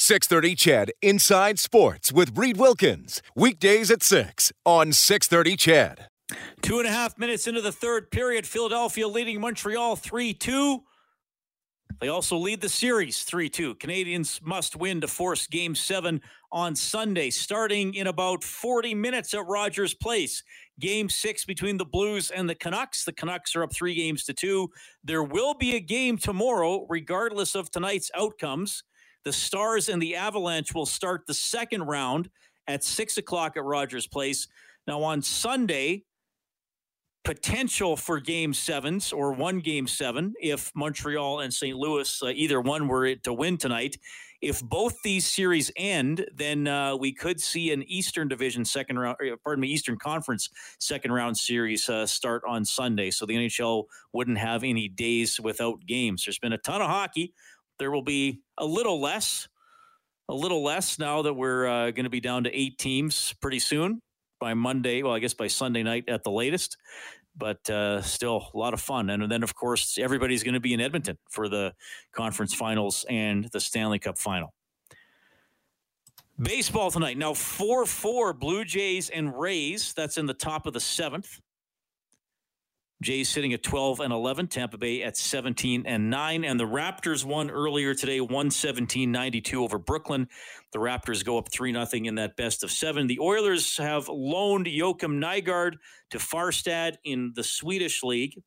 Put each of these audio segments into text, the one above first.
630 CHED Inside Sports with Reed Wilkins. Weekdays at 6 on 630 CHED. Two and a half minutes into the third period, Philadelphia leading Montreal 3 2. They also lead the series 3 2. Canadiens must win to force game seven on Sunday, starting in about 40 minutes at Rogers Place. Game six between the Blues and the Canucks. The Canucks are up three games to two. There will be a game tomorrow, regardless of tonight's outcomes. The Stars and the Avalanche will start the second round at six o'clock at Rogers Place. Now, on Sunday, potential for game sevens or one game seven if Montreal and St. Louis, uh, either one were to win tonight. If both these series end, then uh, we could see an Eastern Division second round, pardon me, Eastern Conference second round series uh, start on Sunday. So the NHL wouldn't have any days without games. There's been a ton of hockey. There will be a little less, a little less now that we're uh, going to be down to eight teams pretty soon by Monday. Well, I guess by Sunday night at the latest but uh, still a lot of fun. And then, of course, everybody's going to be in Edmonton for the conference finals and the Stanley Cup final. Baseball tonight. Now, 4 4 Blue Jays and Rays. That's in the top of the seventh. Jays sitting at 12 and 11, Tampa Bay at 17 and 9. And the Raptors won earlier today, 117 92 over Brooklyn. The Raptors go up 3 0 in that best of seven. The Oilers have loaned Joakim Nygard to Färjestad in the Swedish league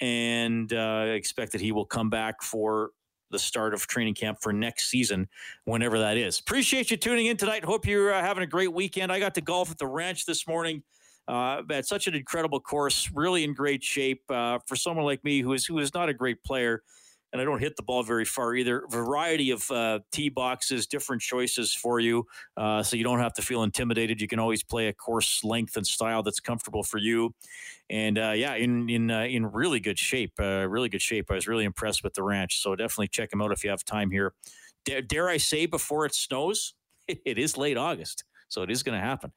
and uh, expect that he will come back for the start of training camp for next season, whenever that is. Appreciate you tuning in tonight. Hope you're uh, having a great weekend. I got to golf at the ranch this morning. Uh, had such an incredible course, really in great shape uh, for someone like me who is who is not a great player, and I don't hit the ball very far either. Variety of uh, tee boxes, different choices for you, uh, so you don't have to feel intimidated. You can always play a course length and style that's comfortable for you. And uh, yeah, in in uh, in really good shape, really good shape. I was really impressed with the ranch, so definitely check them out if you have time here. Dare, dare I say before it snows? It is late August. So it is going to happen.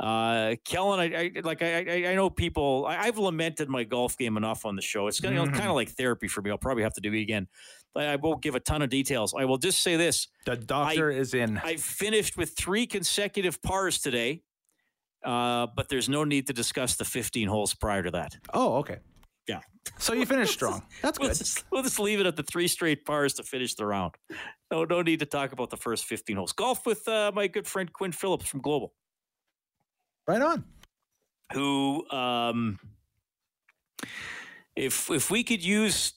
Uh, Kellen, I, I like I, I know people. I, have lamented my golf game enough on the show. It's going to mm-hmm. kind of like therapy for me. I'll probably have to do it again. I won't give a ton of details. I will just say this: the doctor I, is in. I finished with three consecutive pars today, uh, but there's no need to discuss the 15 holes prior to that. Oh, okay. Yeah. So you finished strong. That's we'll good. Just, we'll just leave it at the three straight pars to finish the round. No, no need to talk about the first 15 holes. Golf with uh, my good friend Quinn Phillips from Global. Right on. Who, um, if if we could use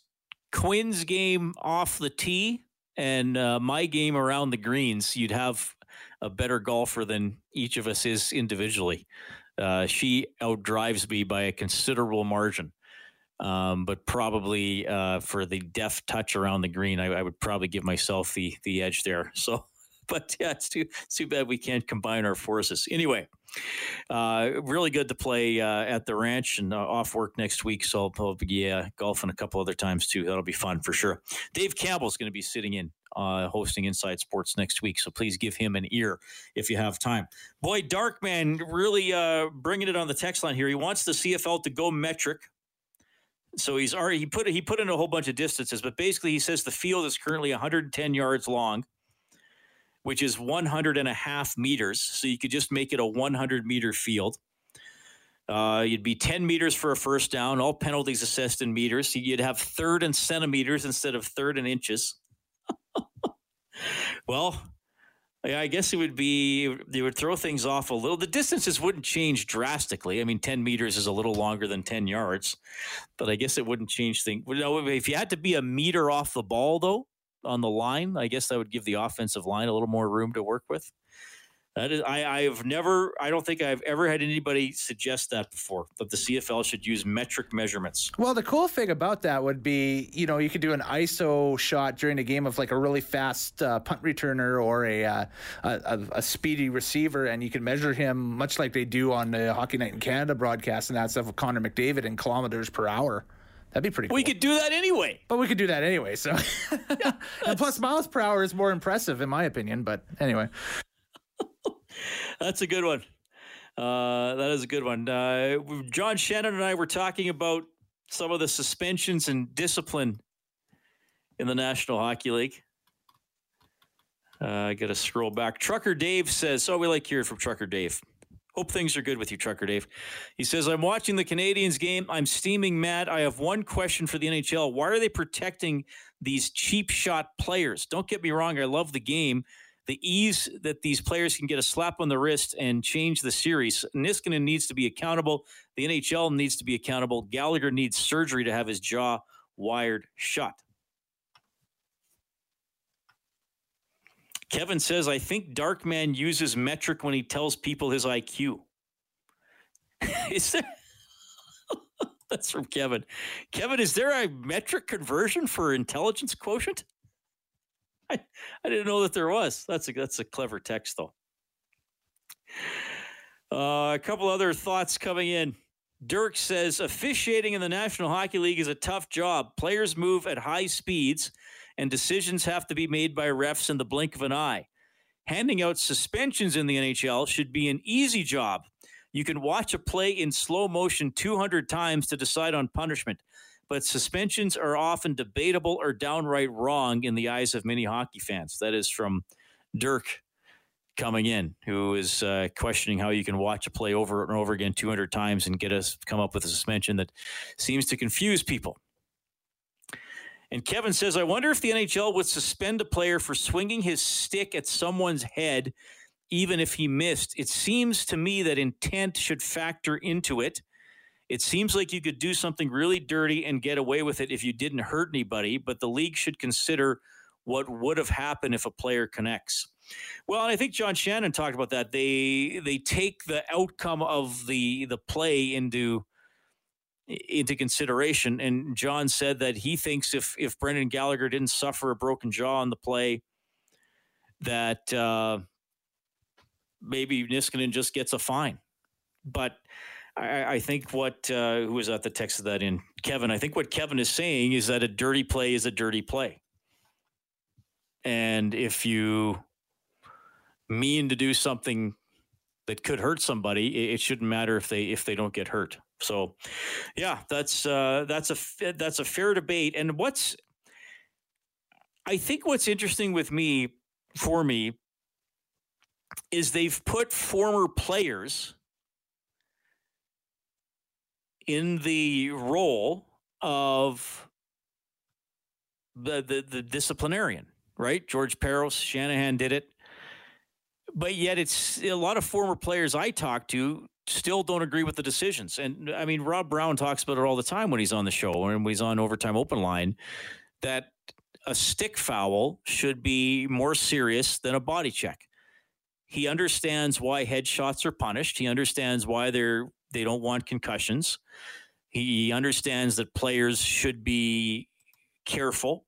Quinn's game off the tee and uh, my game around the greens, you'd have a better golfer than each of us is individually. Uh, she outdrives me by a considerable margin. Um, but probably uh, for the deft touch around the green, I, I, would probably give myself the the edge there. So, but yeah, it's too too bad we can't combine our forces. Anyway, uh, really good to play uh, at the ranch and uh, off work next week. So I'll probably be golfing a couple other times too. That'll be fun for sure. Dave Campbell's going to be sitting in uh, hosting Inside Sports next week. So please give him an ear if you have time. Boy, Darkman really uh, bringing it on the text line here. He wants the CFL to go metric. So he's already he put he put in a whole bunch of distances, but basically he says the field is currently 110 yards long, which is 100 and a half meters. So you could just make it a 100 meter field. Uh, you'd be 10 meters for a first down, all penalties assessed in meters. So you'd have third and centimeters instead of third and inches. well, I guess it would be they would throw things off a little. The distances wouldn't change drastically. I mean, ten meters is a little longer than ten yards, but I guess it wouldn't change things. If you had to be a meter off the ball, though, on the line, I guess that would give the offensive line a little more room to work with. That is, I, I have never, I don't think I've ever had anybody suggest that before, that the CFL should use metric measurements. Well, the cool thing about that would be, you know, you could do an ISO shot during a game of like a really fast uh, punt returner or a, uh, a, a speedy receiver, and you can measure him much like they do on the Hockey Night in Canada broadcast and that stuff with Connor McDavid in kilometers per hour. That'd be pretty cool. We could do that anyway. But we could do that anyway. So, yeah, and plus miles per hour is more impressive in my opinion. But anyway. That's a good one. Uh, that is a good one. Uh, John Shannon and I were talking about some of the suspensions and discipline in the National Hockey League. Uh, I got to scroll back. Trucker Dave says, "Oh, we like hearing from Trucker Dave. Hope things are good with you, Trucker Dave." He says, "I'm watching the Canadiens game. I'm steaming mad. I have one question for the NHL. Why are they protecting these cheap shot players? Don't get me wrong. I love the game." The ease that these players can get a slap on the wrist and change the series. Niskanen needs to be accountable. The NHL needs to be accountable. Gallagher needs surgery to have his jaw wired shut. Kevin says, I think Darkman uses metric when he tells people his IQ. is there? That's from Kevin. Kevin, is there a metric conversion for intelligence quotient? I, I didn't know that there was. That's a that's a clever text though. Uh, a couple other thoughts coming in. Dirk says officiating in the National Hockey League is a tough job. Players move at high speeds, and decisions have to be made by refs in the blink of an eye. Handing out suspensions in the NHL should be an easy job. You can watch a play in slow motion 200 times to decide on punishment but suspensions are often debatable or downright wrong in the eyes of many hockey fans. That is from Dirk coming in, who is uh, questioning how you can watch a play over and over again 200 times and get us come up with a suspension that seems to confuse people. And Kevin says, I wonder if the NHL would suspend a player for swinging his stick at someone's head, even if he missed. It seems to me that intent should factor into it. It seems like you could do something really dirty and get away with it if you didn't hurt anybody, but the league should consider what would have happened if a player connects. Well, I think John Shannon talked about that. They they take the outcome of the the play into into consideration. And John said that he thinks if if Brendan Gallagher didn't suffer a broken jaw on the play, that uh, maybe Niskanen just gets a fine. But I, I think what uh, who was at the text of that in Kevin. I think what Kevin is saying is that a dirty play is a dirty play, and if you mean to do something that could hurt somebody, it, it shouldn't matter if they if they don't get hurt. So, yeah, that's uh, that's a that's a fair debate. And what's I think what's interesting with me for me is they've put former players in the role of the, the, the disciplinarian, right? George Parros, Shanahan did it. But yet, it's a lot of former players I talk to still don't agree with the decisions. And I mean, Rob Brown talks about it all the time when he's on the show and when he's on Overtime Open Line that a stick foul should be more serious than a body check. He understands why headshots are punished. He understands why they're they don't want concussions. He understands that players should be careful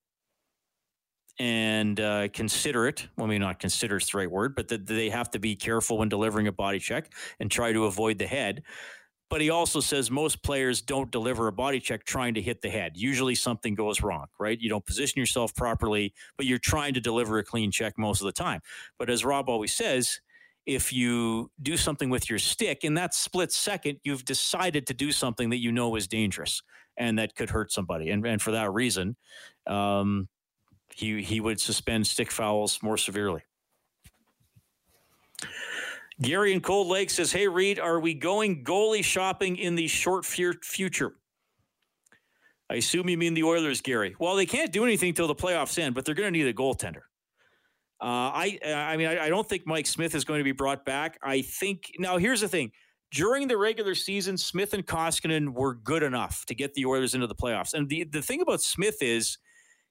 and uh, considerate. Well, maybe not considerate is the right word, but that they have to be careful when delivering a body check and try to avoid the head. But he also says most players don't deliver a body check trying to hit the head. Usually something goes wrong, right? You don't position yourself properly, but you're trying to deliver a clean check most of the time. But as Rob always says, if you do something with your stick in that split second you've decided to do something that you know is dangerous and that could hurt somebody and, and for that reason um, he he would suspend stick fouls more severely Gary in Cold Lake says, Hey, Reed, are we going goalie shopping in the short future? I assume you mean the Oilers, Gary. Well, they can't do anything till the playoffs end, but they're going to need a goaltender. Uh, I I mean I, I, don't think Mike Smith is going to be brought back. I think now here's the thing: during the regular season, Smith and Koskinen were good enough to get the Oilers into the playoffs. And the the thing about Smith is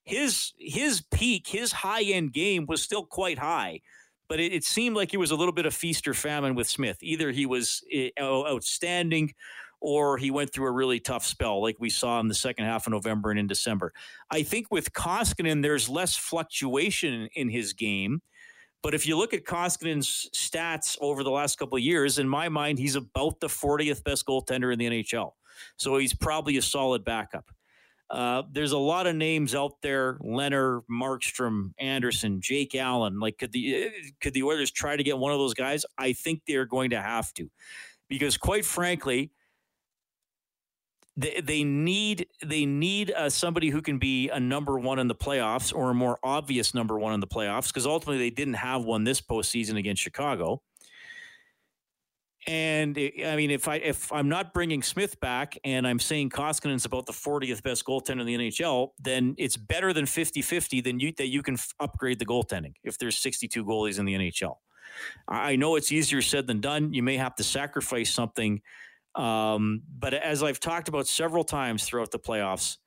his his peak, his high end game was still quite high, but it, it seemed like it was a little bit of feast or famine with Smith. Either he was eh, outstanding or he went through a really tough spell like we saw in the second half of November and in December. I think with Koskinen, there's less fluctuation in his game. But if you look at Koskinen's stats over the last couple of years, in my mind, he's about the 40th best goaltender in the NHL. So he's probably a solid backup. Uh, there's a lot of names out there: Lehner, Markstrom, Anderson, Jake Allen. Like, could the could the Oilers try to get one of those guys? I think they're going to have to, because quite frankly, they, they need they need uh, somebody who can be a number one in the playoffs or a more obvious number one in the playoffs because ultimately they didn't have one this postseason against Chicago. And I mean, if I if I'm not bringing Smith back and I'm saying Koskinen's about the 40th best goaltender in the NHL, then it's better than 50-50 than you that you can f- upgrade the goaltending if there's 62 goalies in the NHL. I know it's easier said than done. You may have to sacrifice something um, but as I've talked about several times throughout the playoffs,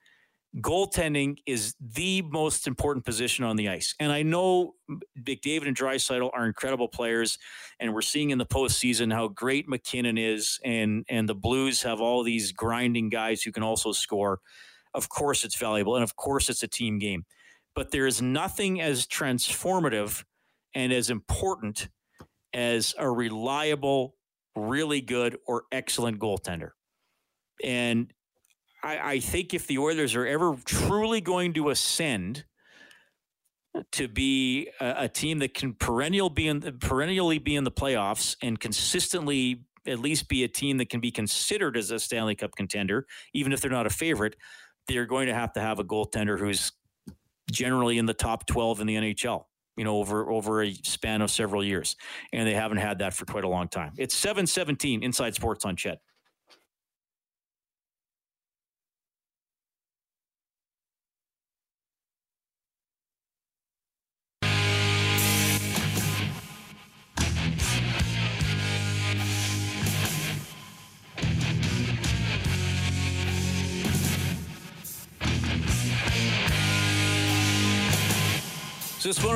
goaltending is the most important position on the ice. And I know McDavid and Draisaitl are incredible players, and we're seeing in the postseason how great MacKinnon is, and and the Blues have all these grinding guys who can also score. Of course, it's valuable, and of course, it's a team game. But there is nothing as transformative and as important as a reliable really good or excellent goaltender. And I, I think if the Oilers are ever truly going to ascend to be a, a team that can perennial be in, perennially be in the playoffs and consistently at least be a team that can be considered as a Stanley Cup contender, even if they're not a favorite, they're going to have to have a goaltender who's generally in the top 12 in the NHL you know, over over a span of several years, and they haven't had that for quite a long time. It's seven seventeen inside sports on CHED.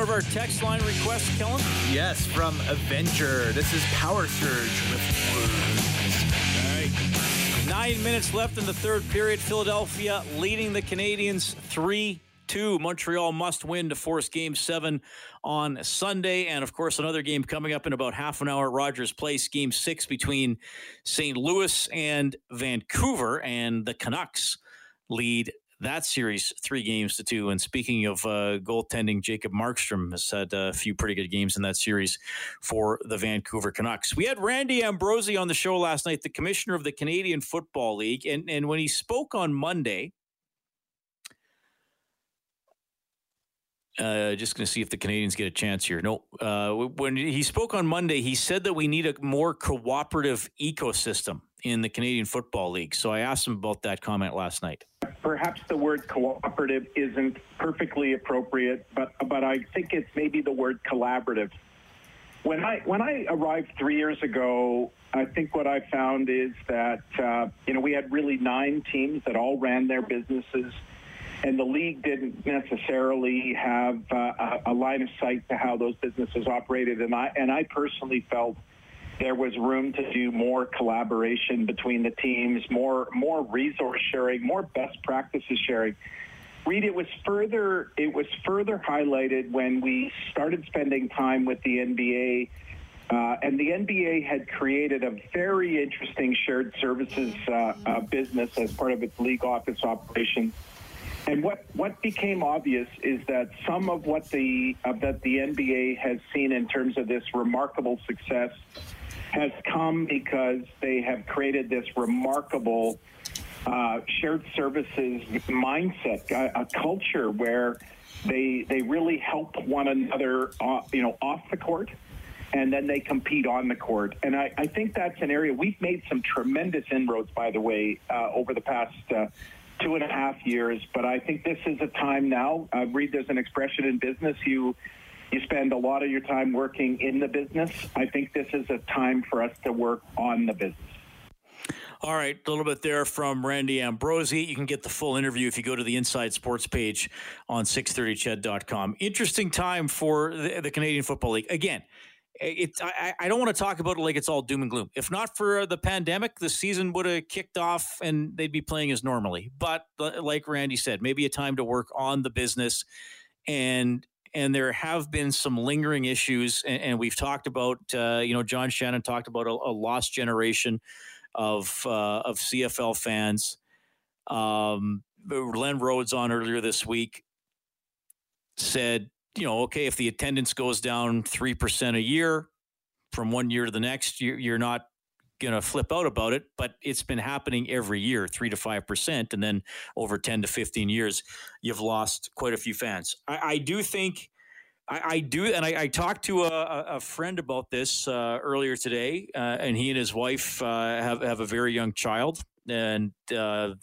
Of our text line requests, Kellen? Yes, from Avenger. This is Power Surge with words. All right. Nine minutes left in the third period. Philadelphia leading the Canadiens 3 2. Montreal must win to force game seven on Sunday. And of course, another game coming up in about half an hour at Rogers Place, game six between St. Louis and Vancouver. And the Canucks lead that series three games to two. And speaking of uh, goaltending, Jacob Markstrom has had a few pretty good games in that series for the Vancouver Canucks. We had Randy Ambrosie on the show last night, the commissioner of the Canadian Football League, and and when he spoke on Monday. Uh, just going to see if the Canadiens get a chance here. No, uh, when he spoke on Monday, he said that we need a more cooperative ecosystem in the Canadian Football League. So I asked him about that comment last night. Perhaps the word cooperative isn't perfectly appropriate, but but I think it's maybe the word collaborative. When I when I arrived three years ago, I think what I found is that uh, you know we had really nine teams that all ran their businesses, and the league didn't necessarily have uh, a line of sight to how those businesses operated, and I and I personally felt there was room to do more collaboration between the teams, more more resource sharing, more best practices sharing. Reed, it was further it was further highlighted when we started spending time with the NBA. Uh, and the NBA had created a very interesting shared services uh, uh, business as part of its league office operations. And what, what became obvious is that some of what the that the NBA has seen in terms of this remarkable success has come because they have created this remarkable uh, shared services mindset, a, a, culture where they they really help one another, uh, you know, off the court, and then they compete on the court. And I, I think that's an area we've made some tremendous inroads, by the way, uh, over the past. Uh, two and a half years, but I think this is a time now. Uh, Reed, there's an expression in business you you spend a lot of your time working in the business. I think this is a time for us to work on the business. All right, a little bit there from Randy Ambrosie. You can get the full interview if you go to the Inside Sports page on 630ched.com. Interesting time for the, the Canadian Football League. Again, it, I, I don't want to talk about it like it's all doom and gloom. If not for uh, the pandemic, the season would have kicked off and they'd be playing as normally. But uh, like Randy said, maybe a time to work on the business and and there have been some lingering issues and, and we've talked about uh, you know John Shannon talked about a, a lost generation of uh, of CFL fans. Um, Len Rhodes on earlier this week said you know, okay, if the attendance goes down 3% a year from one year to the next, you're not going to flip out about it, but it's been happening every year, 3 to 5%. And then over 10 to 15 years, you've lost quite a few fans. I, I do think. I, I, do, and I, I talked to a, a, friend about this uh, earlier today, uh, and he and his wife uh, have have a very young child, and uh,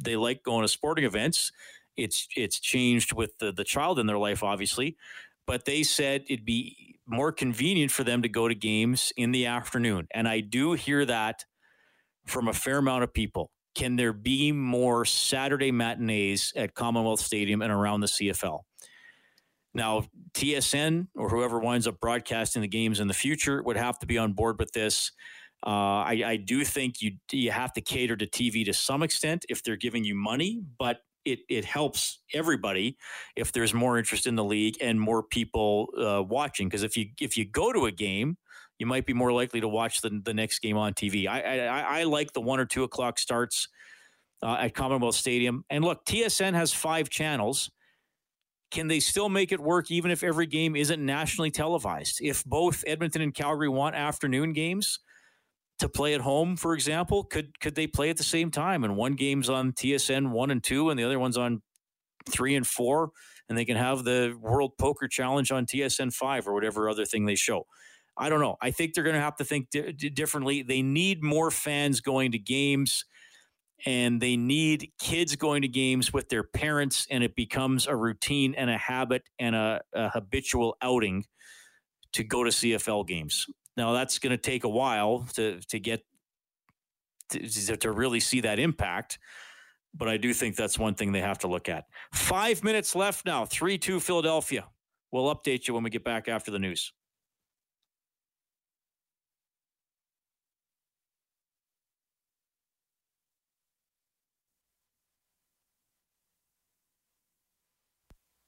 they like going to sporting events. It's it's changed with the the child in their life, obviously, but they said it'd be more convenient for them to go to games in the afternoon, and I do hear that from a fair amount of people. Can there be more Saturday matinees at Commonwealth Stadium and around the CFL? Now, TSN or whoever winds up broadcasting the games in the future would have to be on board with this. Uh, I, I, do think you you have to cater to TV to some extent if they're giving you money, but it it helps everybody if there's more interest in the league and more people uh, watching. Because if you if you go to a game, you might be more likely to watch the the next game on TV. I I, I like the one or two o'clock starts uh, at Commonwealth Stadium. And look, TSN has five channels. Can they still make it work even if every game isn't nationally televised? If both Edmonton and Calgary want afternoon games, to play at home, for example? Could could they play at the same time? And one game's on TSN one and two, and the other one's on three and four, and they can have the World Poker Challenge on TSN five or whatever other thing they show. I don't know. I think they're going to have to think di- differently. They need more fans going to games, and they need kids going to games with their parents, and it becomes a routine and a habit and a, a habitual outing to go to CFL games. Now that's going to take a while to to get to, to really see that impact. But I do think that's one thing they have to look at. Five minutes left now. Three two Philadelphia. We'll update you when we get back after the news.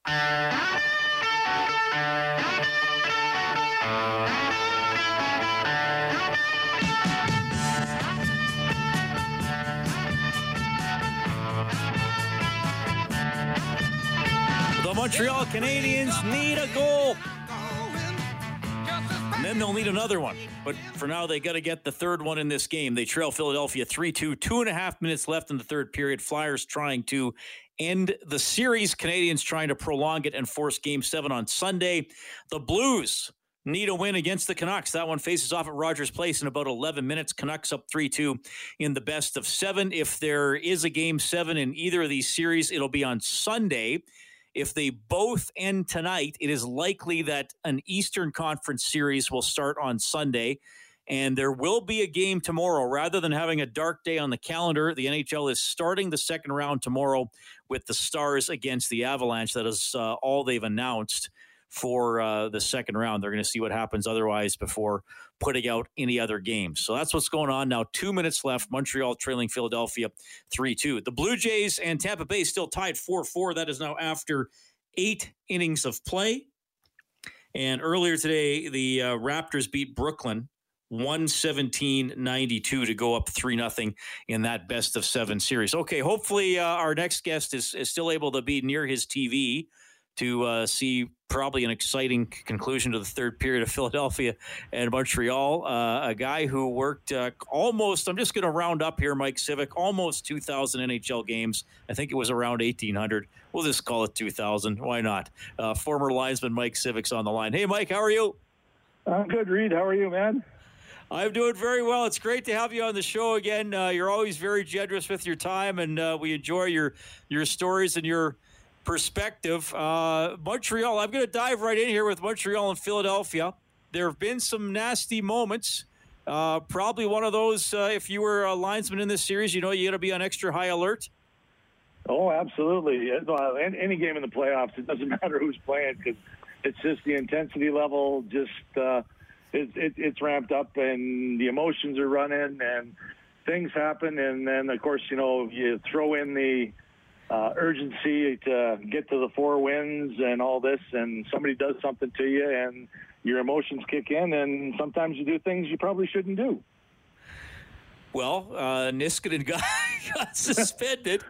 Montreal Canadiens need a goal. And then they'll need another one. But for now, they got to get the third one in this game. They trail Philadelphia 3 2. Two and a half minutes left in the third period. Flyers trying to end the series. Canadiens trying to prolong it and force game seven on Sunday. The Blues need a win against the Canucks. That one faces off at Rogers Place in about 11 minutes. Canucks up 3 2 in the best of seven. If there is a game seven in either of these series, it'll be on Sunday. If they both end tonight, it is likely that an Eastern Conference series will start on Sunday. And there will be a game tomorrow. Rather than having a dark day on the calendar, the NHL is starting the second round tomorrow with the Stars against the Avalanche. That is uh, all they've announced for uh, the second round. They're going to see what happens otherwise before putting out any other games. So that's what's going on now. Two minutes left. Montreal trailing Philadelphia 3 2. The Blue Jays and Tampa Bay still tied 4 4. That is now after eight innings of play. And earlier today, the uh, Raptors beat Brooklyn 117 92 to go up 3 0 in that best of seven series. Okay, hopefully, uh, our next guest is, is still able to be near his TV to uh, see probably an exciting conclusion to the third period of Philadelphia and Montreal. Uh, a guy who worked uh, almost, I'm just going to round up here, Mike Cvik, almost 2,000 NHL games. I think it was around 1,800. We'll just call it 2,000. Why not? Uh, former linesman Mike Cvik's on the line. Hey, Mike, how are you? I'm good, Reed. How are you, man? I'm doing very well. It's great to have you on the show again. Uh, you're always very generous with your time, and uh, we enjoy your your stories and your perspective. Uh, Montreal, I'm going to dive right in here with Montreal and Philadelphia. There have been some nasty moments Uh, probably one of those. Uh, if you were a linesman in this series, you know you got to be on extra high alert. Oh, absolutely. Any game in the playoffs, it doesn't matter who's playing because it's just the intensity level. Just uh, it, it, it's ramped up, and the emotions are running, and things happen, and then of course you know you throw in the uh, urgency to get to the four wins and all this, and somebody does something to you, and your emotions kick in, and sometimes you do things you probably shouldn't do. Well, uh, Niskanen got, got suspended,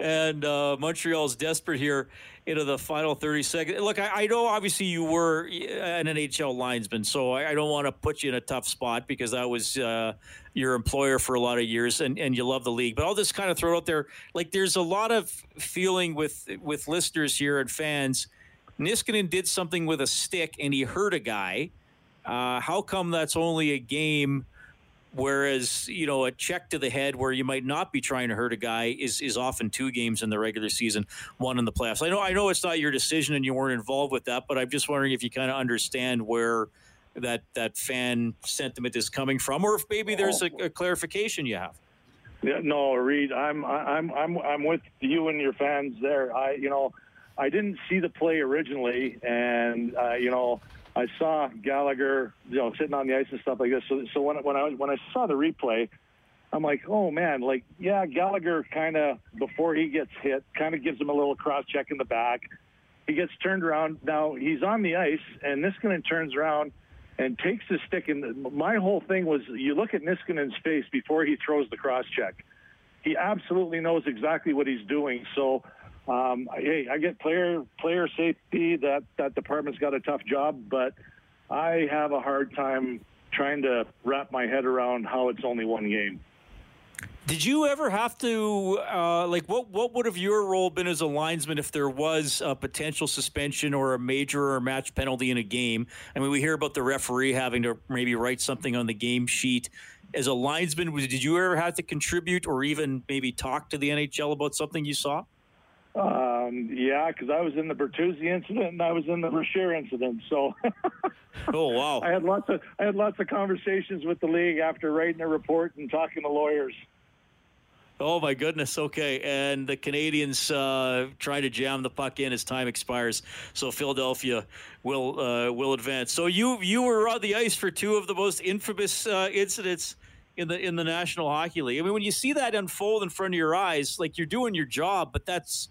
and uh, Montreal's desperate here into the final 30 seconds. Look, I, I know obviously you were an NHL linesman, so I, I, don't want to put you in a tough spot because that was uh, your employer for a lot of years and, and you love the league. But I'll just kind of throw it out there. Like, there's a lot of feeling with, with listeners here and fans. Niskanen did something with a stick and he hurt a guy. Uh, how come that's only a game? Whereas, you know, a check to the head where you might not be trying to hurt a guy is is often two games in the regular season, one in the playoffs. I know I know it's not your decision and you weren't involved with that, but I'm just wondering if you kind of understand where that that fan sentiment is coming from, or if maybe there's a, a clarification you have. Yeah, no, Reed, I'm I'm I'm I'm with you and your fans there. I you know, I didn't see the play originally, and uh, you know, I saw Gallagher, you know, sitting on the ice and stuff like this. So, so when when I when I saw the replay, I'm like, oh man, like yeah, Gallagher kind of before he gets hit, kind of gives him a little cross check in the back. He gets turned around. Now he's on the ice, and Niskanen turns around and takes the stick. And my whole thing was, you look at Niskanen's face before he throws the cross check. He absolutely knows exactly what he's doing. So um, hey, I get player player safety. That that department's got a tough job, but I have a hard time trying to wrap my head around how it's only one game. Did you ever have to uh, like what? What would have your role been as a linesman if there was a potential suspension or a major or match penalty in a game? I mean, we hear about the referee having to maybe write something on the game sheet. As a linesman, did you ever have to contribute or even maybe talk to the NHL about something you saw? Um, yeah, because I was in the Bertuzzi incident and I was in the Brashear incident. So, oh wow, I had lots of I had lots of conversations with the league after writing a report and talking to lawyers. Oh my goodness. Okay, and the Canadiens uh, trying to jam the puck in as time expires, so Philadelphia will uh, will advance. So you you were on the ice for two of the most infamous uh, incidents in the in the National Hockey League. I mean, when you see that unfold in front of your eyes, like you're doing your job, but that's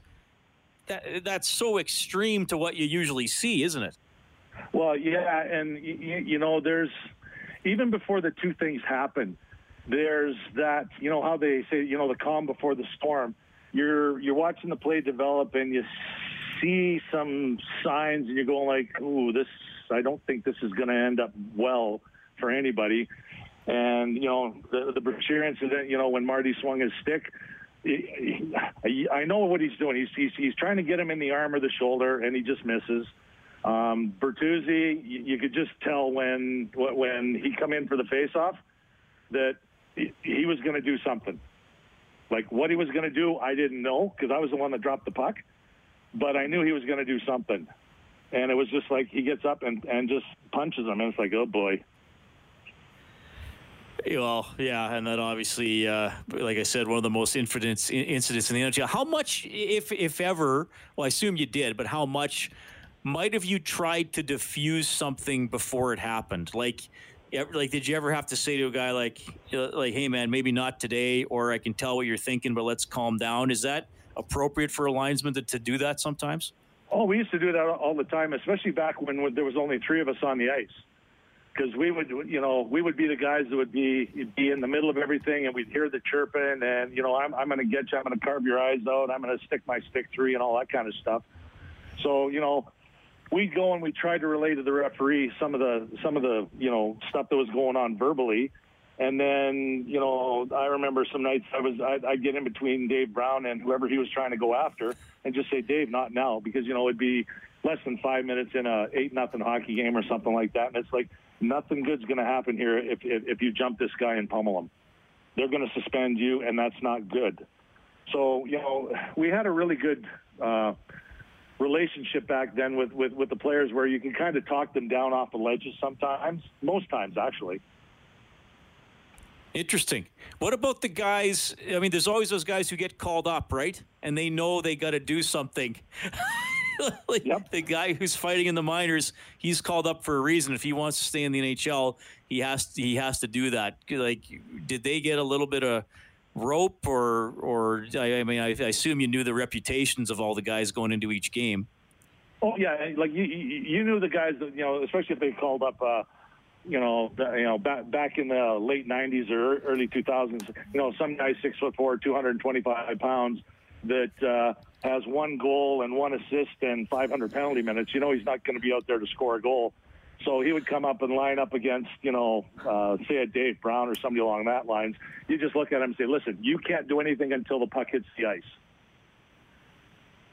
that that's so extreme to what you usually see, isn't it? Well, yeah, and you, you know, there's even before the two things happen, there's that you know how they say you know the calm before the storm. You're you're watching the play develop and you see some signs and you're going like, "Ooh, this I don't think this is going to end up well for anybody." And you know the the incident, you know when Marty swung his stick, I know what he's doing. He's, he's, he's trying to get him in the arm or the shoulder, and he just misses. Um, Bertuzzi, you, you could just tell when when he come in for the faceoff that he, he was going to do something. Like what he was going to do, I didn't know because I was the one that dropped the puck, but I knew he was going to do something. And it was just like he gets up and, and just punches him, and it's like, oh boy. Well, yeah, and then obviously, uh, like I said, one of the most incidents incidents in the NHL. How much, if if ever, well, I assume you did, but how much might have you tried to diffuse something before it happened? Like, like did you ever have to say to a guy like, like, hey man, maybe not today, or I can tell what you're thinking, but let's calm down. Is that appropriate for a linesman to, to do that sometimes? Oh, we used to do that all the time, especially back when there was only three of us on the ice because we would, you know, we would be the guys that would be be in the middle of everything, and we'd hear the chirping, and you know, I'm I'm going to get you, I'm going to carve your eyes out, I'm going to stick my stick through, and all that kind of stuff. So, you know, we'd go and we tried to relay to the referee some of the some of the you know stuff that was going on verbally, and then you know, I remember some nights I was I'd, I'd get in between Dave Brown and whoever he was trying to go after, and just say, Dave, not now, because you know it'd be less than five minutes in a eight nothing hockey game or something like that, and it's like nothing good's going to happen here if, if, if you jump this guy and pummel him. They're going to suspend you, and that's not good. So, you know, we had a really good uh, relationship back then with, with, with the players where you can kind of talk them down off the ledges sometimes, most times, actually. Interesting. What about the guys? I mean, there's always those guys who get called up, right? And they know they got to do something. like yep. The guy who's fighting in the minors, he's called up for a reason. If he wants to stay in the NHL, he has to, he has to do that. Like, did they get a little bit of rope, or or I, mean, I, I assume you knew the reputations of all the guys going into each game. Oh yeah, like you you knew the guys that you know, especially if they called up. Uh, you know, you know, back back in the late '90s or early 2000s, you know, some guy six foot four, 225 pounds, that uh, has one goal and one assist and 500 penalty minutes. You know, he's not going to be out there to score a goal. So he would come up and line up against, you know, uh, say a Dave Brown or somebody along that lines. You just look at him and say, listen, you can't do anything until the puck hits the ice.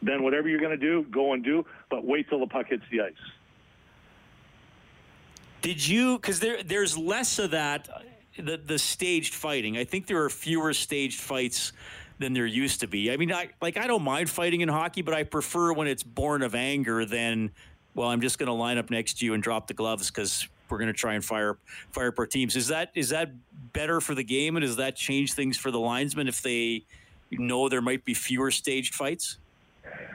Then whatever you're going to do, go and do, but wait till the puck hits the ice. Did you? Because there, there's less of that. The the staged fighting. I think there are fewer staged fights than there used to be. I mean, I like I don't mind fighting in hockey, but I prefer when it's born of anger than well, I'm just going to line up next to you and drop the gloves because we're going to try and fire fire up our teams. Is that is that better for the game, and does that change things for the linesmen if they know there might be fewer staged fights?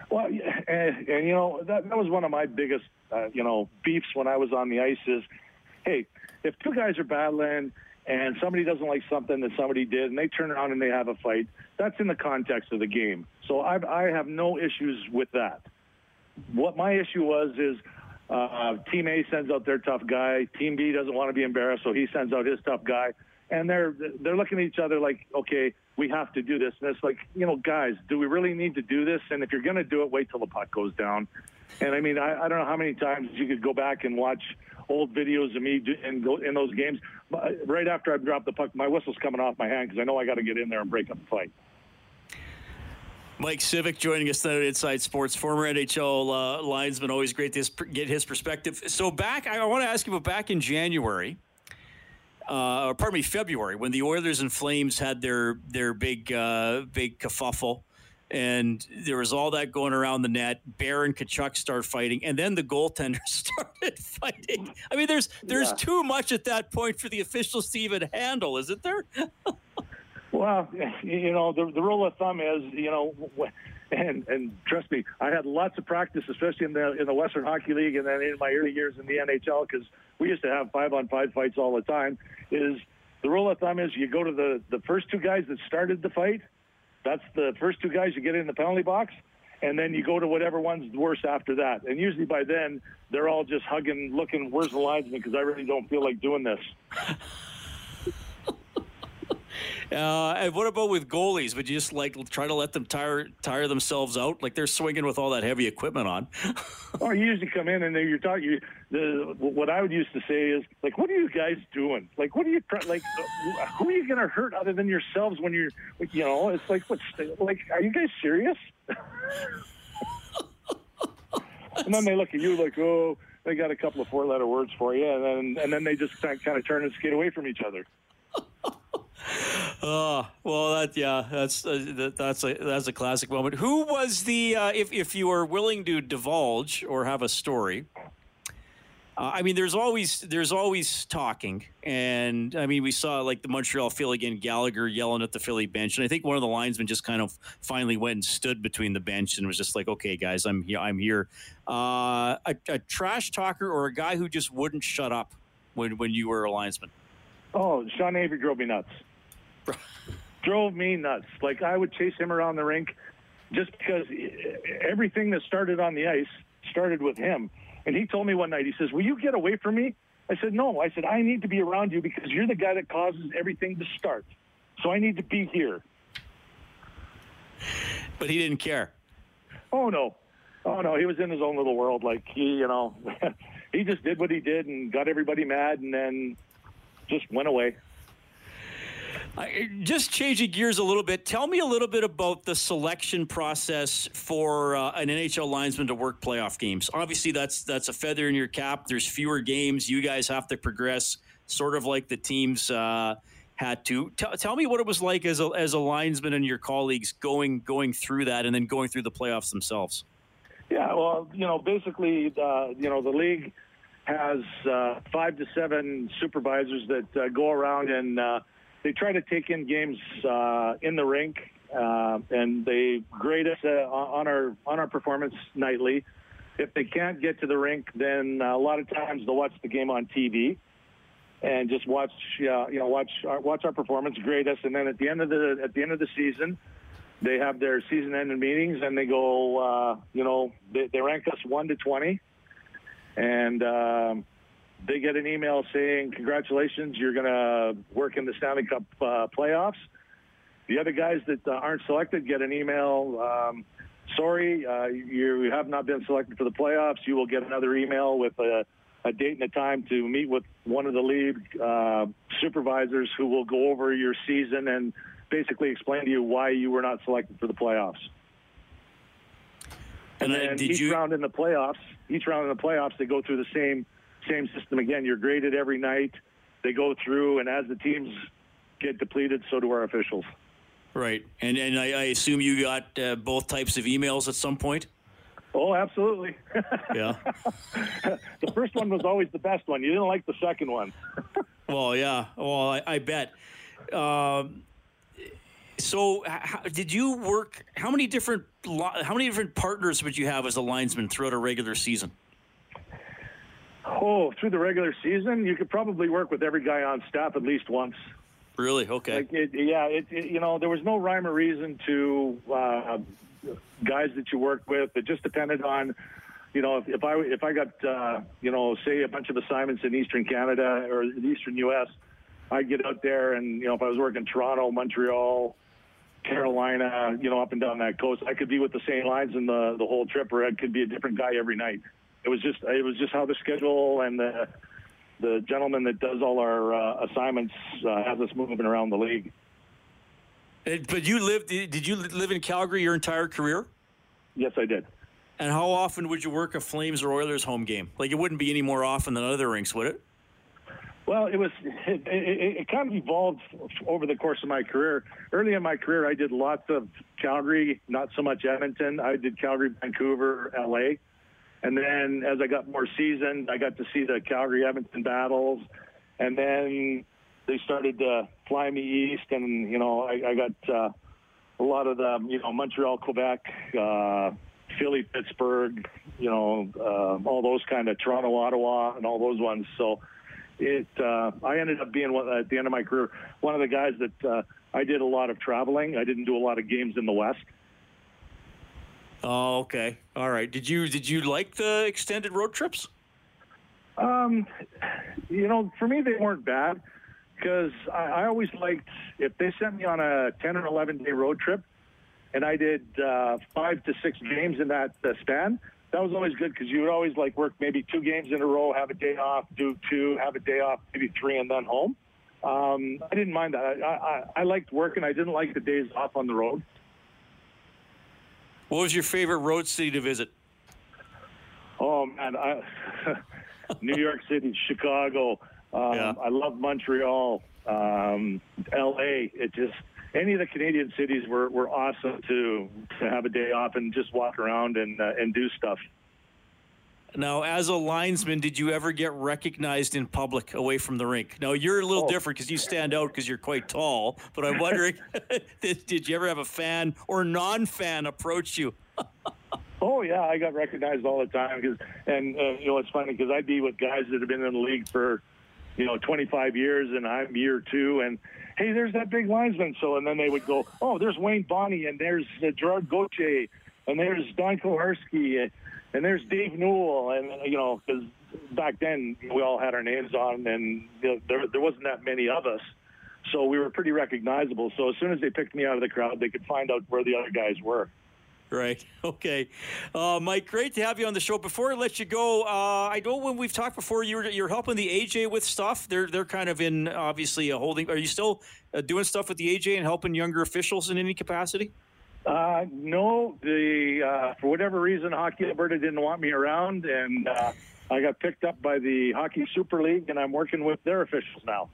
Well, and, and you know that that was one of my biggest uh, you know beefs when I was on the ice is, hey, if two guys are battling and somebody doesn't like something that somebody did and they turn around and they have a fight, that's in the context of the game. So I, I have no issues with that. What my issue was is uh, Team A sends out their tough guy. Team B doesn't want to be embarrassed, so he sends out his tough guy. And they're they're looking at each other like, okay, we have to do this. And it's like, you know, guys, do we really need to do this? And if you're going to do it, wait till the puck goes down. And I mean, I, I don't know how many times you could go back and watch old videos of me go in those games. Right after I drop the puck, my whistle's coming off my hand because I know I got to get in there and break up the fight. Mike Cvik joining us tonight at Inside Sports, former NHL uh, linesman. Always great to get his perspective. So back, I want to ask you about back in January uh, or pardon me, February when the Oilers and Flames had their their big uh, big kerfuffle, and there was all that going around the net. Bear and Tkachuk start fighting, and then the goaltender started fighting. I mean, there's there's yeah. too much at that point for the officials to even handle, isn't there? well, you know, the the rule of thumb is, you know. and and trust me, I had lots of practice, especially in the in the Western Hockey League, and then in my early years in the NHL, because we used to have five on five fights all the time. Is the rule of thumb is you go to the the first two guys that started the fight. That's the first two guys you get in the penalty box, and then you go to whatever one's worse after that. And usually by then they're all just hugging, looking, "Where's the linesman?" Because I really don't feel like doing this. Uh, and what about with goalies? Would you just like try to let them tire tire themselves out? Like they're swinging with all that heavy equipment on. or you usually come in and you're talking. You, the, what I would used to say is like, "What are you guys doing? Like, what are you like? who are you going to hurt other than yourselves when you're, you know? It's like, what's like? Are you guys serious?" and then they look at you like, "Oh." They got a couple of four-letter words for you, and then and then they just kind of turn and skate away from each other. Oh well, that yeah, that's uh, that's a that's a classic moment. Who was the uh, if if you are willing to divulge or have a story? Uh, I mean, there's always there's always talking, and I mean, we saw like the Montreal Philly again, Gallagher yelling at the Philly bench, and I think one of the linesmen just kind of finally went and stood between the bench and was just like, "Okay, guys, I'm here. I'm here." Uh, a, a trash talker or a guy who just wouldn't shut up when when you were a linesman. Oh, Sean Avery drove me nuts. drove me nuts. Like I would chase him around the rink just because everything that started on the ice started with him. And he told me one night, he says, Will you get away from me? I said, No. I said, I need to be around you because you're the guy that causes everything to start. So I need to be here. But he didn't care. Oh, no. Oh, no. He was in his own little world. Like, he, you know, he just did what he did and got everybody mad and then just went away. Just changing gears a little bit, tell me a little bit about the selection process for uh, an NHL linesman to work playoff games. Obviously, that's that's a feather in your cap. There's fewer games. You guys have to progress, sort of like the teams uh, had to. T- tell me what it was like as a as a linesman and your colleagues going going through that, and then going through the playoffs themselves. Yeah, well, you know, basically, uh, you know, the league has uh, five to seven supervisors that uh, go around and uh, they try to take in games uh, in the rink, uh, and they grade us uh, on our on our performance nightly. If they can't get to the rink, then uh, a lot of times they'll watch the game on TV and just watch uh, you know watch our, watch our performance, grade us, and then at the end of the at the end of the season, they have their season-ending meetings and they go uh, you know they, they rank us one to twenty, and. Um, they get an email saying, "Congratulations, you're going to work in the Stanley Cup uh, playoffs." The other guys that uh, aren't selected get an email. Um, Sorry, uh, you have not been selected for the playoffs. You will get another email with a, a date and a time to meet with one of the league uh, supervisors who will go over your season and basically explain to you why you were not selected for the playoffs. And, and then each you... round in the playoffs, each round in the playoffs, they go through the same same system again. You're graded every night. They go through, and as the teams get depleted, so do our officials. Right, and and I, I assume you got uh, both types of emails at some point. Oh, absolutely. Yeah. the first one was always the best one. You didn't like the second one. well, yeah. Well, I, I bet. Um, so, how, did you work? How many different how many different partners would you have as a linesman throughout a regular season? Oh, through the regular season, you could probably work with every guy on staff at least once. Really? Okay. Like it, yeah, it, it, you know, there was no rhyme or reason to uh, guys that you worked with. It just depended on, you know, if, if I if I got uh, you know, say a bunch of assignments in Eastern Canada or the Eastern U.S., I'd get out there and you know, if I was working Toronto, Montreal, Carolina, you know, up and down that coast, I could be with the same lines in the the whole trip, or I could be a different guy every night. It was just it was just how the schedule and the the gentleman that does all our uh, assignments uh, has us moving around the league. But you lived? Did you live in Calgary your entire career? Yes, I did. And how often would you work a Flames or Oilers home game? Like it wouldn't be any more often than other rinks, would it? Well, it was. It, it, it kind of evolved over the course of my career. Early in my career, I did lots of Calgary, not so much Edmonton. I did Calgary, Vancouver, LA. And then as I got more seasoned, I got to see the Calgary Edmonton battles. And then they started to fly me east, and, you know, I, I got uh, a lot of the, you know, Montreal, Quebec, uh, Philly, Pittsburgh, you know, uh, all those kind of Toronto, Ottawa, and all those ones. So it, uh, I ended up being at the end of my career one of the guys that uh, I did a lot of traveling. I didn't do a lot of games in the West. Oh, okay. All right. Did you did you like the extended road trips? Um, you know, for me they weren't bad because I, I always liked if they sent me on a ten or eleven day road trip, and I did uh, five to six games in that uh, span. That was always good because you would always like work maybe two games in a row, have a day off, do two, have a day off, maybe three, and then home. Um, I didn't mind that. I, I, I liked working. I didn't like the days off on the road. What was your favorite road city to visit? Oh man, I, New York City, Chicago. Um, yeah. I love Montreal, um, L.A. It just any of the Canadian cities were, were awesome to to have a day off and just walk around and uh, and do stuff. Now, as a linesman, did you ever get recognized in public away from the rink? Now, you're a little oh. different because you stand out because you're quite tall. But I'm wondering, did, you ever have a fan or non-fan approach you? oh yeah, I got recognized all the time. Cause, and uh, you know, it's funny because I'd be with guys that have been in the league for you know 25 years, and I'm year two, and hey, there's that big linesman. So, and then they would go, oh, there's Wayne Bonney, and there's uh, Gerard Gauthier, and there's Don Koharski and there's Dave Newell, and you know, because back then we all had our names on, and you know, there there wasn't that many of us, so we were pretty recognizable. So as soon as they picked me out of the crowd, they could find out where the other guys were. Right. Okay. Uh, Mike, great to have you on the show. Before I let you go, uh, I know when we've talked before, you're you're helping the AJ with stuff. They're they're kind of in obviously a holding. Are you still uh, doing stuff with the AJ and helping younger officials in any capacity? Uh, no, the uh, for whatever reason, Hockey Alberta didn't want me around, and uh, I got picked up by the Hockey Super League, and I'm working with their officials now.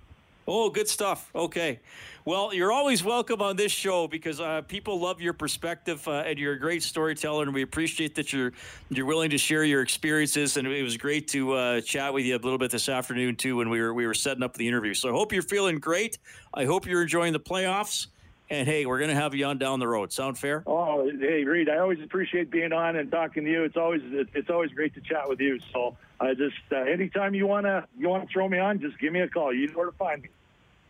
Oh, good stuff. Okay. Well, you're always welcome on this show because uh, people love your perspective uh, and you're a great storyteller, and we appreciate that you're you're willing to share your experiences. And it was great to uh, chat with you a little bit this afternoon too when we were we were setting up the interview. So I hope you're feeling great. I hope you're enjoying the playoffs. And hey, we're going to have you on down the road. Sound fair? Oh, hey, Reed, I always appreciate being on and talking to you. It's always it's always great to chat with you. So I just uh, anytime you wanna you wanna throw me on, just give me a call. You know where to find me.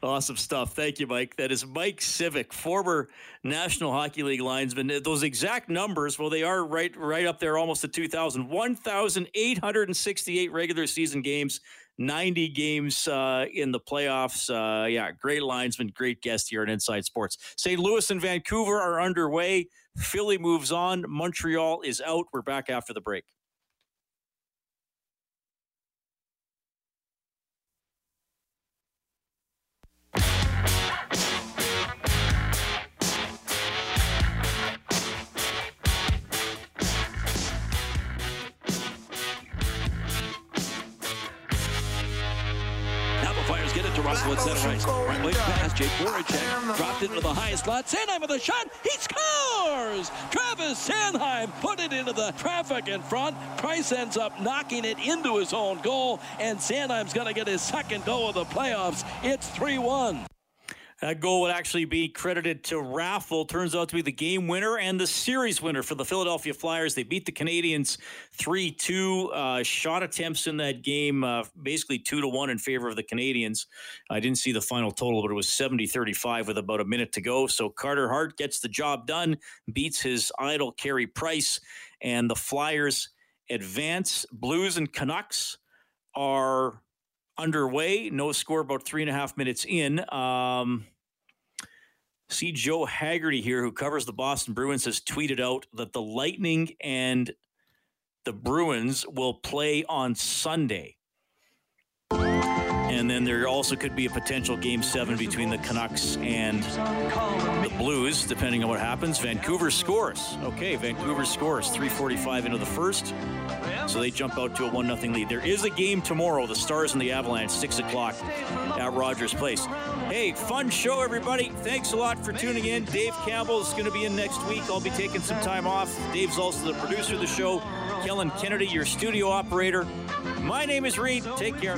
Awesome stuff. Thank you, Mike. That is Mike Cvik, former National Hockey League linesman. Those exact numbers, well, they are right right up there, almost to 2,000. 1,868 regular season games, 90 games uh, in the playoffs. Uh, yeah, great linesman, great guest here at Inside Sports. St. Louis and Vancouver are underway. Philly moves on. Montreal is out. We're back after the break. Jake Voracek dropped into the high slot. Sanheim with a shot. He scores! Travis Sanheim put it into the traffic in front. Price ends up knocking it into his own goal, and Sanheim's going to get his second goal of the playoffs. It's 3 1. That goal would actually be credited to Raffl. Turns out to be the game winner and the series winner for the Philadelphia Flyers. They beat the Canadiens 3 2. Uh, shot attempts in that game, uh, basically 2 to 1 in favor of the Canadiens. I didn't see the final total, but it was 70 35 with about a minute to go. So Carter Hart gets the job done, beats his idol, Carey Price, and the Flyers advance. Blues and Canucks are underway. No score about three and a half minutes in. Um, See Joe Haggerty here, who covers the Boston Bruins, has tweeted out that the Lightning and the Bruins will play on Sunday. And then there also could be a potential game seven between the Canucks and Blues, depending on what happens. Vancouver scores. Okay, Vancouver scores 345 into the first. So they jump out to a 1 0 lead. There is a game tomorrow, the Stars and the Avalanche, 6 o'clock at Rogers Place. Hey, fun show, everybody. Thanks a lot for tuning in. Dave Campbell is going to be in next week. I'll be taking some time off. Dave's also the producer of the show. Kellen Kennedy, your studio operator. My name is Reed. Take care.